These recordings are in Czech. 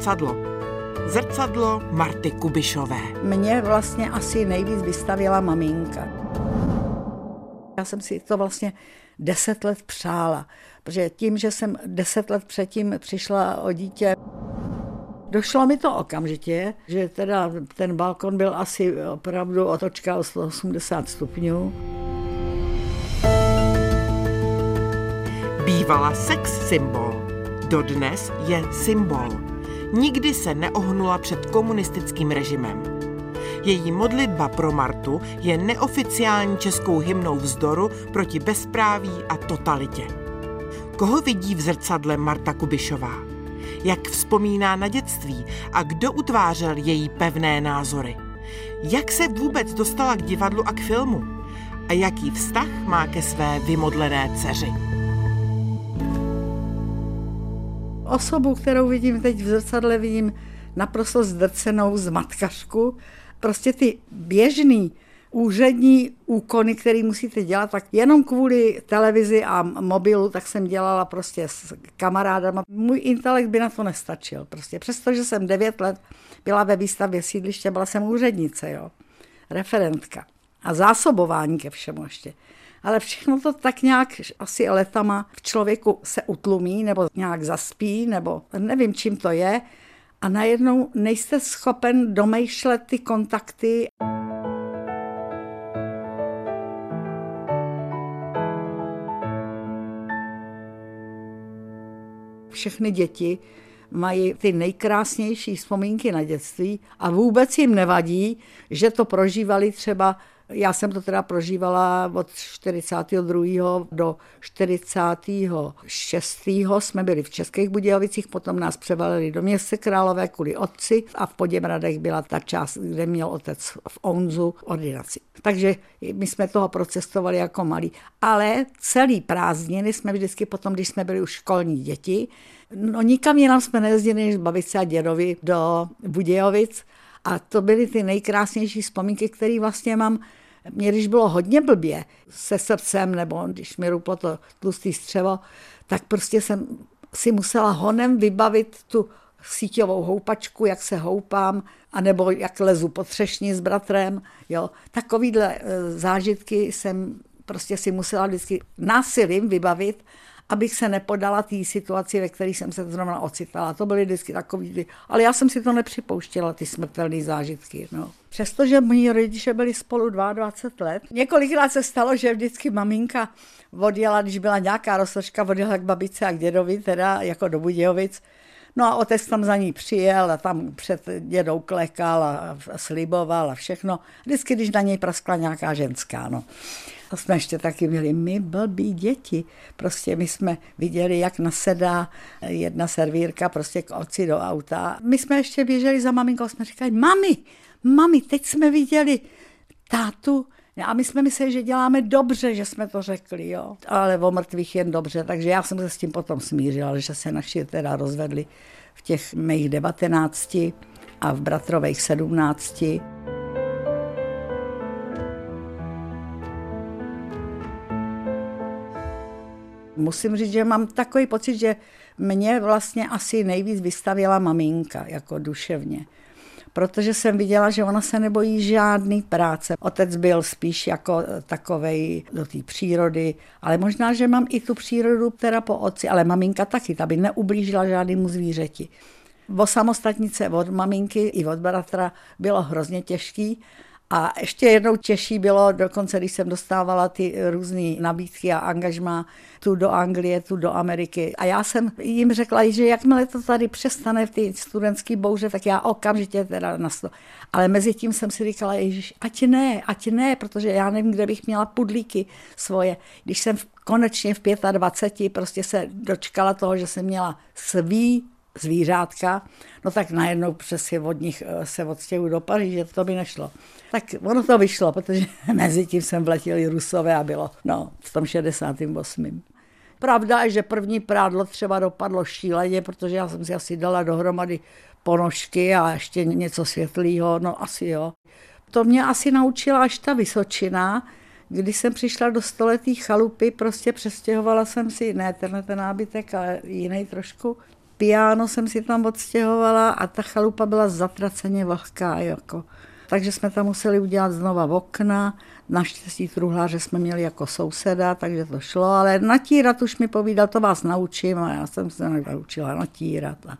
Zrcadlo. Zrcadlo Marty Kubišové. Mě vlastně asi nejvíc vystavila maminka. Já jsem si to vlastně deset let přála, protože tím, že jsem deset let předtím přišla o dítě, Došlo mi to okamžitě, že teda ten balkon byl asi opravdu otočka o 180 stupňů. Bývala sex symbol. Dodnes je symbol. Nikdy se neohnula před komunistickým režimem. Její modlitba pro Martu je neoficiální českou hymnou vzdoru proti bezpráví a totalitě. Koho vidí v zrcadle Marta Kubišová? jak vzpomíná na dětství a kdo utvářel její pevné názory. Jak se vůbec dostala k divadlu a k filmu? A jaký vztah má ke své vymodlené dceři? Osobu, kterou vidím teď v zrcadle, vidím naprosto zdrcenou zmatkařku. Prostě ty běžný úřední úkony, které musíte dělat, tak jenom kvůli televizi a mobilu, tak jsem dělala prostě s kamarádama. Můj intelekt by na to nestačil. Prostě přestože jsem devět let byla ve výstavě sídliště, byla jsem úřednice, jo, referentka a zásobování ke všemu ještě. Ale všechno to tak nějak asi letama v člověku se utlumí, nebo nějak zaspí, nebo nevím, čím to je. A najednou nejste schopen domýšlet ty kontakty. všechny děti mají ty nejkrásnější vzpomínky na dětství a vůbec jim nevadí, že to prožívali třeba já jsem to teda prožívala od 42. do 46. jsme byli v Českých Budějovicích, potom nás převalili do města Králové kvůli otci a v Poděmradech byla ta část, kde měl otec v Onzu ordinaci. Takže my jsme toho procestovali jako malí. Ale celý prázdniny jsme vždycky potom, když jsme byli už školní děti, no nikam jinam jsme nejezdili než babice a dědovi do Budějovic, a to byly ty nejkrásnější vzpomínky, které vlastně mám mě, když bylo hodně blbě se srdcem, nebo když mi ruplo to tlustý střevo, tak prostě jsem si musela honem vybavit tu síťovou houpačku, jak se houpám, anebo jak lezu po třešni s bratrem. Jo. Takovýhle e, zážitky jsem prostě si musela vždycky násilím vybavit, abych se nepodala té situaci, ve které jsem se zrovna ocitala. To byly vždycky takový, ale já jsem si to nepřipouštěla, ty smrtelné zážitky. No. Přestože moji rodiče byli spolu 22 let, několikrát se stalo, že vždycky maminka odjela, když byla nějaká rozložka, odjela k babice a k dědovi, teda jako do Budějovic, No a otec tam za ní přijel a tam před dědou klekal a sliboval a všechno. Vždycky, když na něj praskla nějaká ženská, no. A jsme ještě taky byli my blbí děti. Prostě my jsme viděli, jak nasedá jedna servírka prostě k otci do auta. My jsme ještě běželi za maminkou, jsme říkali, mami, mami, teď jsme viděli tátu, a my jsme mysleli, že děláme dobře, že jsme to řekli, jo. Ale o mrtvých jen dobře, takže já jsem se s tím potom smířila, že se naši teda rozvedli v těch mých devatenácti a v bratrových sedmnácti. Musím říct, že mám takový pocit, že mě vlastně asi nejvíc vystavila maminka, jako duševně protože jsem viděla, že ona se nebojí žádný práce. Otec byl spíš jako takovej do té přírody, ale možná, že mám i tu přírodu teda po otci, ale maminka taky, ta by neublížila žádnému zvířeti. O samostatnice od maminky i od bratra bylo hrozně těžký, a ještě jednou těžší bylo dokonce, když jsem dostávala ty různé nabídky a angažma tu do Anglie, tu do Ameriky. A já jsem jim řekla, že jakmile to tady přestane v té studentské bouře, tak já okamžitě teda na to. Ale mezi tím jsem si říkala, Ježiš, ať ne, ať ne, protože já nevím, kde bych měla pudlíky svoje. Když jsem konečně v 25 prostě se dočkala toho, že jsem měla svý zvířátka, no tak najednou přesně od nich eh, se odstěhu do Paříže, to by nešlo. Tak ono to vyšlo, protože mezi tím jsem vletěli Rusové a bylo no, v tom 68. Pravda je, že první prádlo třeba dopadlo šíleně, protože já jsem si asi dala dohromady ponožky a ještě něco světlého, no asi jo. To mě asi naučila až ta Vysočina, když jsem přišla do stoletý chalupy, prostě přestěhovala jsem si, ne tenhle ten nábytek, ale jiný trošku, piano jsem si tam odstěhovala a ta chalupa byla zatraceně vlhká. Jako. Takže jsme tam museli udělat znova okna. Naštěstí truhláře jsme měli jako souseda, takže to šlo, ale natírat už mi povídal, to vás naučím a já jsem se naučila natírat. A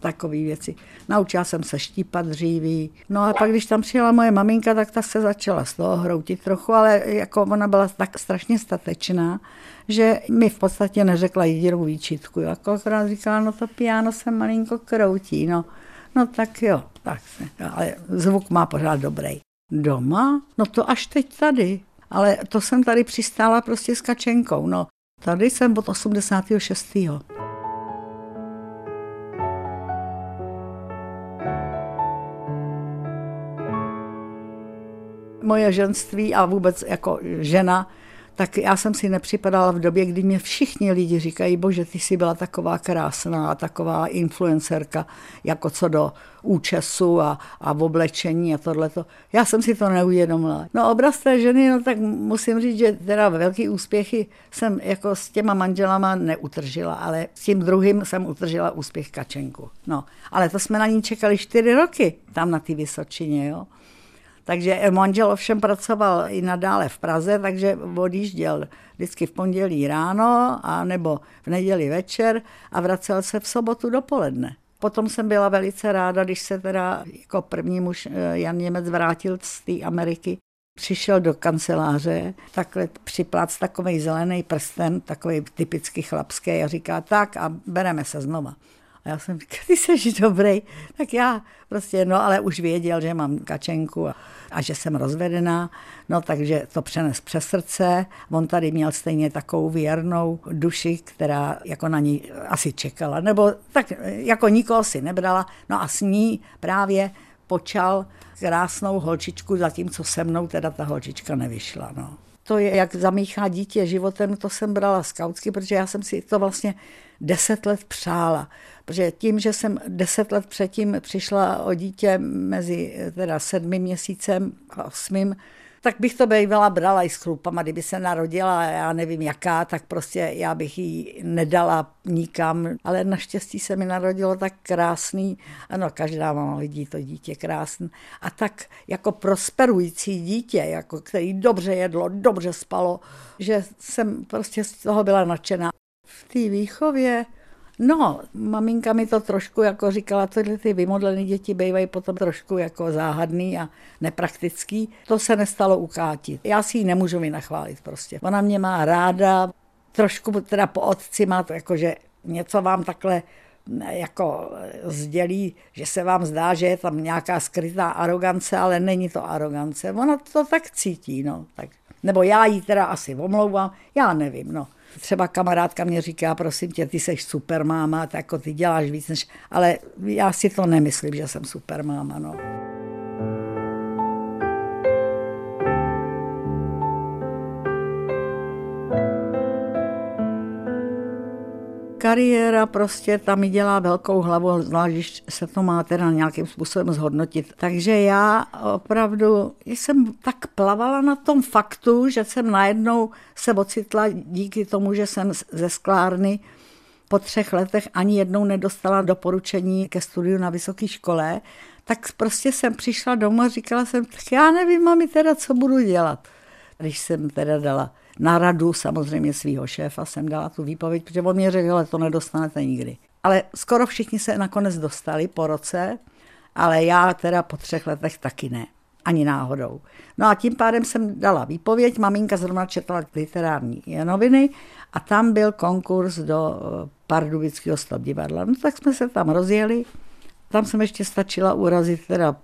takové věci. Naučila jsem se štípat dříví. No a pak, když tam přijela moje maminka, tak ta se začala z toho hroutit trochu, ale jako ona byla tak strašně statečná, že mi v podstatě neřekla jedinou výčitku. Jako akorát říkala, no to piano se malinko kroutí, no. No tak jo, tak se, ale zvuk má pořád dobrý. Doma? No to až teď tady. Ale to jsem tady přistála prostě s kačenkou, no. Tady jsem od 86. moje ženství a vůbec jako žena, tak já jsem si nepřipadala v době, kdy mě všichni lidi říkají, bože, ty jsi byla taková krásná, taková influencerka, jako co do účesu a, a v oblečení a tohleto. Já jsem si to neuvědomila. No obraz té ženy, no tak musím říct, že teda velký úspěchy jsem jako s těma manželama neutržila, ale s tím druhým jsem utržila úspěch Kačenku. No, ale to jsme na ní čekali čtyři roky, tam na té Vysočině, jo. Takže manžel ovšem pracoval i nadále v Praze, takže odjížděl vždycky v pondělí ráno a nebo v neděli večer a vracel se v sobotu dopoledne. Potom jsem byla velice ráda, když se teda jako první muž eh, Jan Němec vrátil z té Ameriky, přišel do kanceláře, takhle připlác takový zelený prsten, takový typicky chlapský a říká tak a bereme se znova. A já jsem říkal, ty jsi dobrý. Tak já prostě, no ale už věděl, že mám kačenku a, a že jsem rozvedená, no takže to přenes přes srdce. On tady měl stejně takovou věrnou duši, která jako na ní asi čekala, nebo tak jako nikoho si nebrala, no a s ní právě počal krásnou holčičku, zatímco se mnou teda ta holčička nevyšla. No. To je, jak zamíchá dítě životem, to jsem brala skautsky, protože já jsem si to vlastně deset let přála. Protože tím, že jsem deset let předtím přišla o dítě mezi teda sedmi měsícem a osmým, tak bych to bývala brala i s chlupama, kdyby se narodila, já nevím jaká, tak prostě já bych ji nedala nikam, ale naštěstí se mi narodilo tak krásný, ano, každá mama vidí to dítě krásné, a tak jako prosperující dítě, jako který dobře jedlo, dobře spalo, že jsem prostě z toho byla nadšená. V té výchově No, maminka mi to trošku jako říkala, tyhle ty vymodlené děti bývají potom trošku jako záhadný a nepraktický. To se nestalo ukátit. Já si ji nemůžu vynachválit prostě. Ona mě má ráda, trošku teda po otci má to jako, že něco vám takhle jako sdělí, že se vám zdá, že je tam nějaká skrytá arogance, ale není to arogance. Ona to tak cítí, no. Tak. Nebo já jí teda asi omlouvám, já nevím, no. Třeba kamarádka mě říká, prosím tě, ty jsi super máma, tak jako ty děláš víc než... Ale já si to nemyslím, že jsem super máma, no. Kariéra prostě tam mi dělá velkou hlavu, zvlášť když se to má teda nějakým způsobem zhodnotit. Takže já opravdu jsem tak plavala na tom faktu, že jsem najednou se ocitla díky tomu, že jsem ze sklárny po třech letech ani jednou nedostala doporučení ke studiu na vysoké škole, tak prostě jsem přišla domů a říkala jsem, tak já nevím, mami, teda, co budu dělat. Když jsem teda dala na radu samozřejmě svého šéfa jsem dala tu výpověď, protože on mě řekl, že to nedostanete nikdy. Ale skoro všichni se nakonec dostali po roce, ale já teda po třech letech taky ne. Ani náhodou. No a tím pádem jsem dala výpověď, maminka zrovna četla literární noviny a tam byl konkurs do eh, Pardubického divadla. No tak jsme se tam rozjeli, tam jsem ještě stačila urazit teda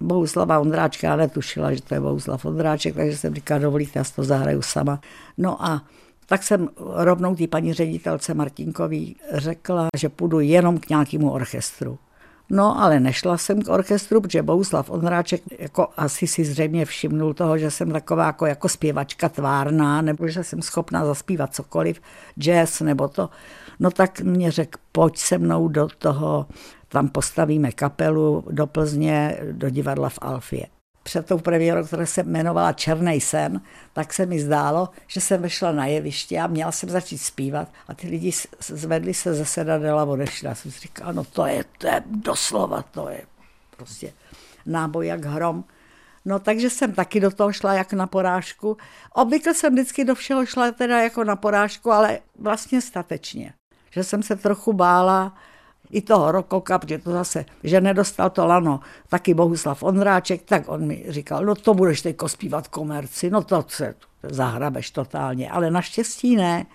Bohuslava Ondráčka, já netušila, že to je Bohuslav Ondráček, takže jsem říkala, dovolíte, já to zahraju sama. No a tak jsem rovnou té paní ředitelce Martinkový řekla, že půjdu jenom k nějakému orchestru. No, ale nešla jsem k orchestru, protože Bohuslav Ondráček jako asi si zřejmě všimnul toho, že jsem taková jako, jako zpěvačka tvárná, nebo že jsem schopná zaspívat cokoliv, jazz nebo to. No tak mě řekl, pojď se mnou do toho tam postavíme kapelu do Plzně, do divadla v Alfie. před tou premiérou, která se jmenovala Černý sen, tak se mi zdálo, že jsem vešla na jeviště a měla jsem začít zpívat a ty lidi zvedli se ze sedadela a odešli. Já jsem si říkala, no to je, to je doslova, to je prostě náboj jak hrom. No takže jsem taky do toho šla jako na porážku. Obvykle jsem vždycky do všeho šla teda jako na porážku, ale vlastně statečně. Že jsem se trochu bála i toho rokoka, protože to zase, že nedostal to lano taky Bohuslav Ondráček, tak on mi říkal, no to budeš teď zpívat komerci, no to se zahrabeš totálně, ale naštěstí ne.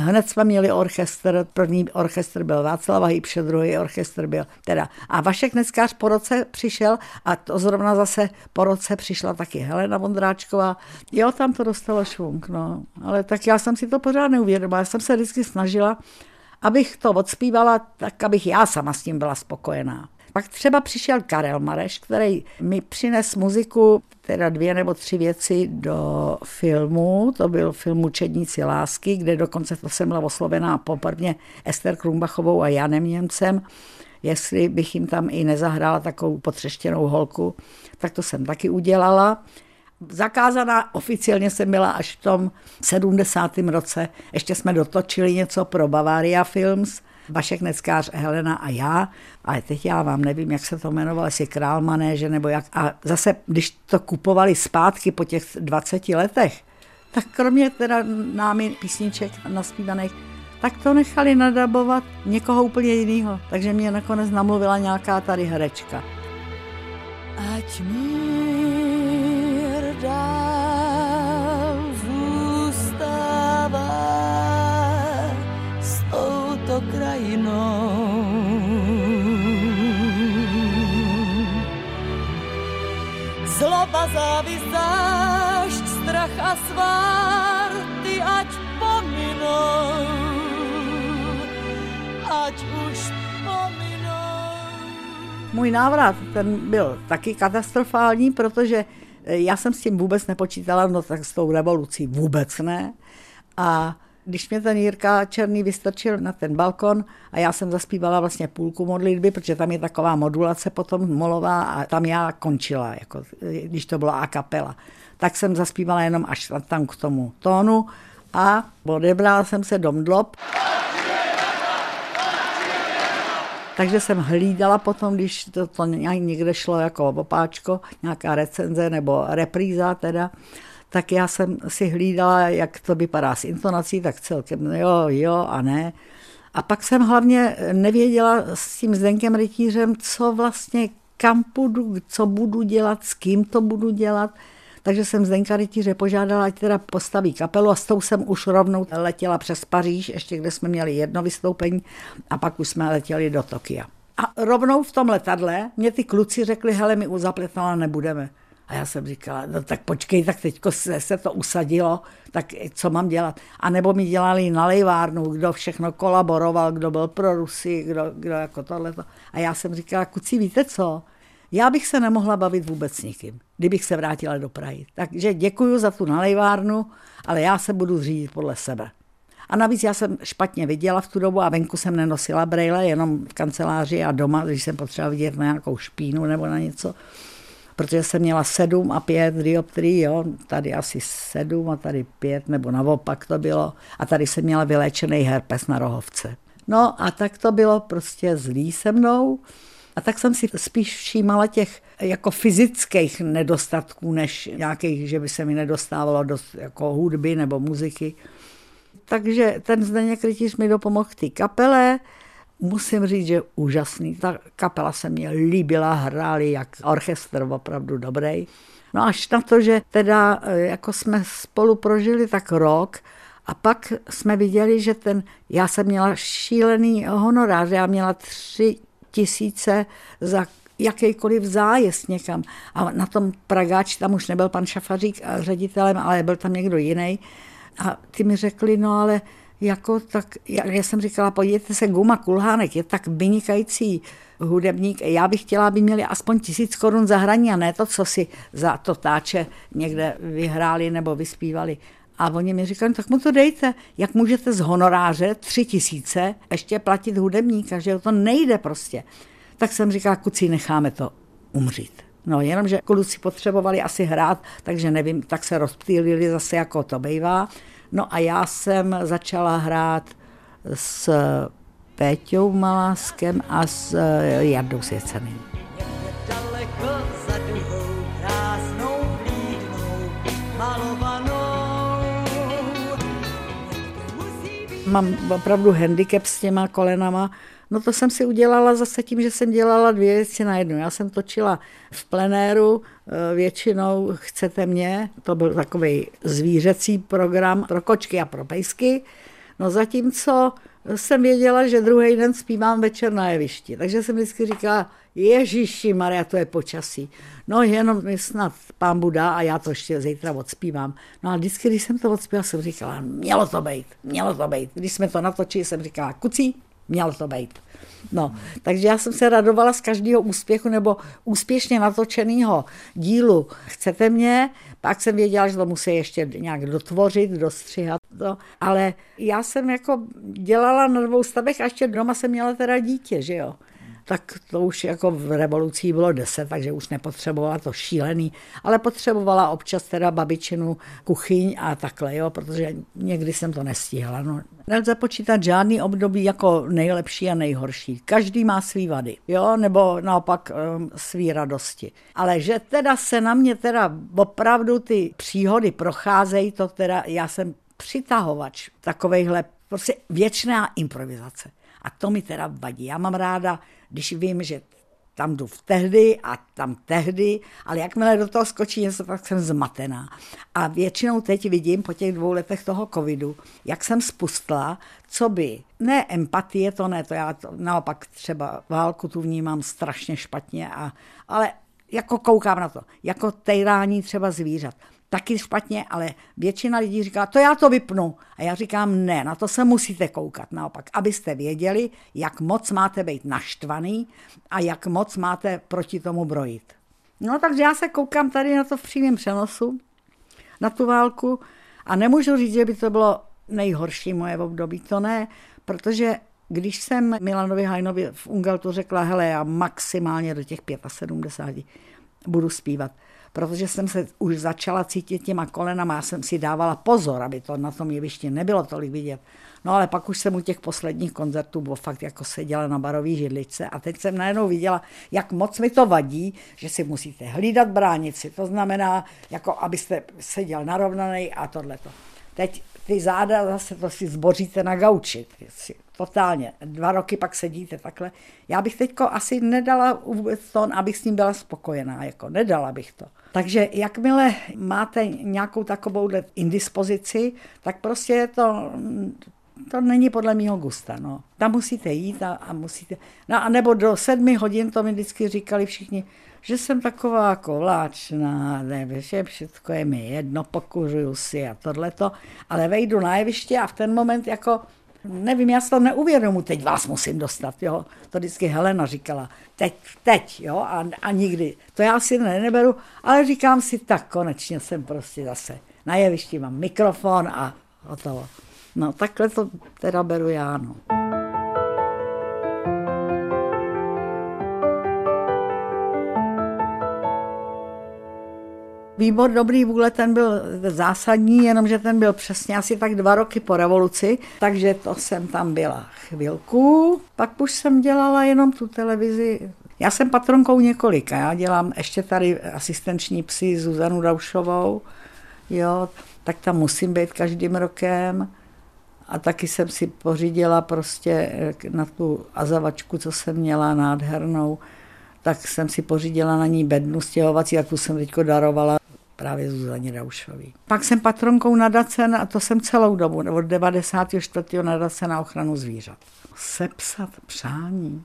Hned jsme měli orchestr, první orchestr byl Václav Hýbše, druhý orchestr byl teda. A Vašek Neckář po roce přišel a to zrovna zase po roce přišla taky Helena Vondráčková. Jo, tam to dostalo švunk, no. Ale tak já jsem si to pořád neuvědomila. Já jsem se vždycky snažila, abych to odspívala, tak abych já sama s tím byla spokojená. Pak třeba přišel Karel Mareš, který mi přines muziku, teda dvě nebo tři věci do filmu. To byl film Učedníci lásky, kde dokonce to jsem byla oslovená poprvně Ester Krumbachovou a Janem Němcem. Jestli bych jim tam i nezahrála takovou potřeštěnou holku, tak to jsem taky udělala. Zakázaná oficiálně jsem byla až v tom 70. roce. Ještě jsme dotočili něco pro Bavaria Films Vašek Neckář, Helena a já. A teď já vám nevím, jak se to jmenovalo, jestli Král Manéže nebo jak. A zase, když to kupovali zpátky po těch 20 letech, tak kromě teda námi písniček naspívaných, tak to nechali nadabovat někoho úplně jiného. Takže mě nakonec namluvila nějaká tady herečka. Ať mír dál zůstává s touto krajinou. Zloba, závist, zášť, strach a svár, ty ať pominou, ať už můj návrat, ten byl taky katastrofální, protože já jsem s tím vůbec nepočítala, no tak s tou revolucí vůbec ne. A když mě ten Jirka Černý vystrčil na ten balkon a já jsem zaspívala vlastně půlku modlitby, protože tam je taková modulace potom molová a tam já končila, jako, když to byla a kapela. Tak jsem zaspívala jenom až tam k tomu tónu a odebrala jsem se do mdlob. Takže jsem hlídala potom, když to, to někde šlo jako opáčko, nějaká recenze nebo repríza teda, tak já jsem si hlídala, jak to vypadá s intonací, tak celkem jo, jo a ne. A pak jsem hlavně nevěděla s tím Zdenkem Rytířem, co vlastně, kam půjdu, co budu dělat, s kým to budu dělat. Takže jsem Zdenka Rytíře požádala, ať teda postaví kapelu a s tou jsem už rovnou letěla přes Paříž, ještě kde jsme měli jedno vystoupení a pak už jsme letěli do Tokia. A rovnou v tom letadle mě ty kluci řekli, hele, my u zapletala nebudeme. A já jsem říkala, no tak počkej, tak teďko se, se to usadilo, tak co mám dělat? A nebo mi dělali na lejvárnu, kdo všechno kolaboroval, kdo byl pro Rusy, kdo, kdo jako tohleto. A já jsem říkala, kuci, víte co? Já bych se nemohla bavit vůbec s nikým, kdybych se vrátila do Prahy. Takže děkuji za tu nalejvárnu, ale já se budu řídit podle sebe. A navíc já jsem špatně viděla v tu dobu a venku jsem nenosila brejle, jenom v kanceláři a doma, když jsem potřebovala vidět na nějakou špínu nebo na něco. Protože jsem měla sedm a pět dioptrií, jo, tady asi sedm a tady pět, nebo naopak to bylo. A tady jsem měla vyléčený herpes na rohovce. No a tak to bylo prostě zlý se mnou. A tak jsem si spíš všímala těch jako fyzických nedostatků, než nějakých, že by se mi nedostávalo do jako hudby nebo muziky. Takže ten Zdeněk Rytíř mi dopomohl té kapele. Musím říct, že úžasný. Ta kapela se mě líbila, hráli jak orchestr, opravdu dobrý. No až na to, že teda jako jsme spolu prožili tak rok, a pak jsme viděli, že ten, já jsem měla šílený honorář, já měla tři tisíce za jakýkoliv zájezd někam. A na tom Pragáč, tam už nebyl pan Šafařík ředitelem, ale byl tam někdo jiný. A ty mi řekli, no ale jako tak, já, já jsem říkala, podívejte se, Guma Kulhánek je tak vynikající hudebník, já bych chtěla, aby měli aspoň tisíc korun za hraní a ne to, co si za to táče někde vyhráli nebo vyspívali. A oni mi říkali, no, tak mu to dejte. Jak můžete z honoráře tři tisíce ještě platit hudebníka, že to nejde prostě. Tak jsem říkala, kuci, necháme to umřít. No, jenomže kluci potřebovali asi hrát, takže nevím, tak se rozptýlili zase, jako to bývá. No a já jsem začala hrát s Péťou Maláskem a s Jardou Svěceným. Mám opravdu handicap s těma kolenama, No to jsem si udělala zase tím, že jsem dělala dvě věci na jednu. Já jsem točila v plenéru, eh, většinou Chcete mě, to byl takový zvířecí program pro kočky a pro pejsky. No zatímco jsem věděla, že druhý den zpívám večer na jevišti. Takže jsem vždycky říkala, Ježíši Maria, to je počasí. No jenom mi snad pán Buda a já to ještě zítra odspívám. No a vždycky, když jsem to odspívala, jsem říkala, mělo to být, mělo to být. Když jsme to natočili, jsem říkala, kucí, mělo to být. No, takže já jsem se radovala z každého úspěchu nebo úspěšně natočeného dílu. Chcete mě? Pak jsem věděla, že to musí ještě nějak dotvořit, dostřihat to. Ale já jsem jako dělala na dvou stavech a ještě doma jsem měla teda dítě, že jo tak to už jako v revolucí bylo deset, takže už nepotřebovala to šílený, ale potřebovala občas teda babičinu kuchyň a takhle, jo, protože někdy jsem to nestíhala. No, nelze počítat žádný období jako nejlepší a nejhorší. Každý má svý vady, jo, nebo naopak um, svý radosti. Ale že teda se na mě teda opravdu ty příhody procházejí, to teda já jsem přitahovač takovejhle prostě věčná improvizace. A to mi teda vadí. Já mám ráda když vím, že tam jdu v tehdy a tam tehdy, ale jakmile do toho skočí něco, tak jsem zmatená. A většinou teď vidím po těch dvou letech toho covidu, jak jsem spustla, co by, ne empatie, to ne, to já to, naopak třeba válku tu vnímám strašně špatně, a, ale jako koukám na to, jako tejrání třeba zvířat taky špatně, ale většina lidí říká, to já to vypnu. A já říkám, ne, na to se musíte koukat naopak, abyste věděli, jak moc máte být naštvaný a jak moc máte proti tomu brojit. No takže já se koukám tady na to v přímém přenosu, na tu válku a nemůžu říct, že by to bylo nejhorší moje období, to ne, protože když jsem Milanovi Hajnovi v Ungeltu řekla, hele, já maximálně do těch 75 budu zpívat, protože jsem se už začala cítit těma kolenama, já jsem si dávala pozor, aby to na tom jevišti nebylo tolik vidět. No ale pak už jsem u těch posledních koncertů bo fakt jako seděla na barový židličce a teď jsem najednou viděla, jak moc mi to vadí, že si musíte hlídat bránici. To znamená, jako abyste seděl narovnaný a tohleto. Teď ty záda zase to si zboříte na gauči. Si totálně. Dva roky pak sedíte takhle. Já bych teďko asi nedala vůbec to, abych s ním byla spokojená. Jako nedala bych to. Takže jakmile máte nějakou takovou indispozici, tak prostě je to, to není podle mého gusta. No. Tam musíte jít a, a musíte... No a nebo do sedmi hodin, to mi vždycky říkali všichni, že jsem taková koláčná, nevím, že všechno je mi jedno, pokuřuju si a tohleto, ale vejdu na jeviště a v ten moment jako nevím, já si to neuvědomu, teď vás musím dostat, jo. To vždycky Helena říkala, teď, teď, jo, a, a nikdy. To já si ne, neberu, ale říkám si, tak konečně jsem prostě zase na jevišti, mám mikrofon a hotovo. No takhle to teda beru já, no. Výbor dobrý vůle, ten byl zásadní, jenomže ten byl přesně asi tak dva roky po revoluci, takže to jsem tam byla chvilku. Pak už jsem dělala jenom tu televizi. Já jsem patronkou několika, já dělám ještě tady asistenční psy Zuzanu Daušovou, jo, tak tam musím být každým rokem. A taky jsem si pořídila prostě na tu azavačku, co jsem měla, nádhernou, tak jsem si pořídila na ní bednu stěhovací tu jsem teďko darovala právě Zuzaně Raušový. Pak jsem patronkou nadace, a to jsem celou dobu, od 94. nadace na ochranu zvířat. Sepsat přání.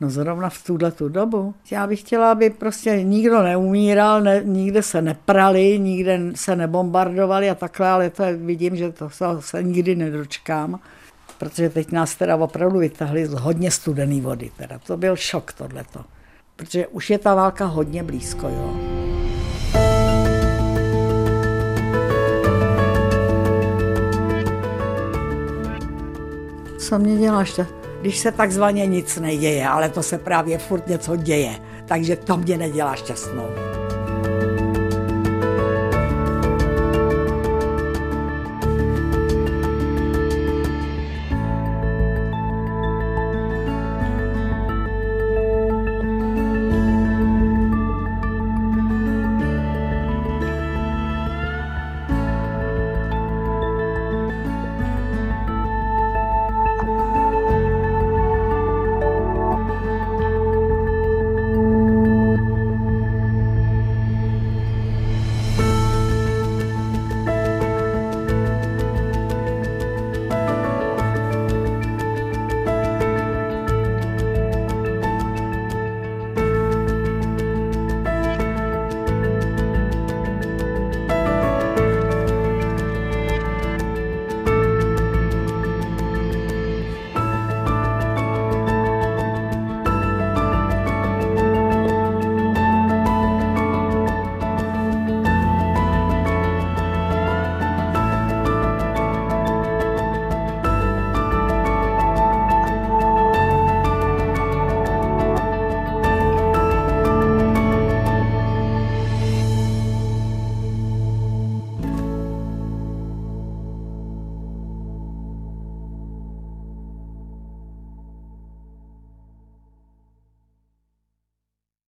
No zrovna v tuhle tu dobu. Já bych chtěla, aby prostě nikdo neumíral, ne, nikde se neprali, nikde se nebombardovali a takhle, ale to je, vidím, že to se, se nikdy nedočkám, protože teď nás teda opravdu vytahli z hodně studený vody. Teda. To byl šok tohleto. Protože už je ta válka hodně blízko, jo. Co mě dělá ještě když se takzvaně nic neděje, ale to se právě furt něco děje, takže to mě nedělá šťastnou.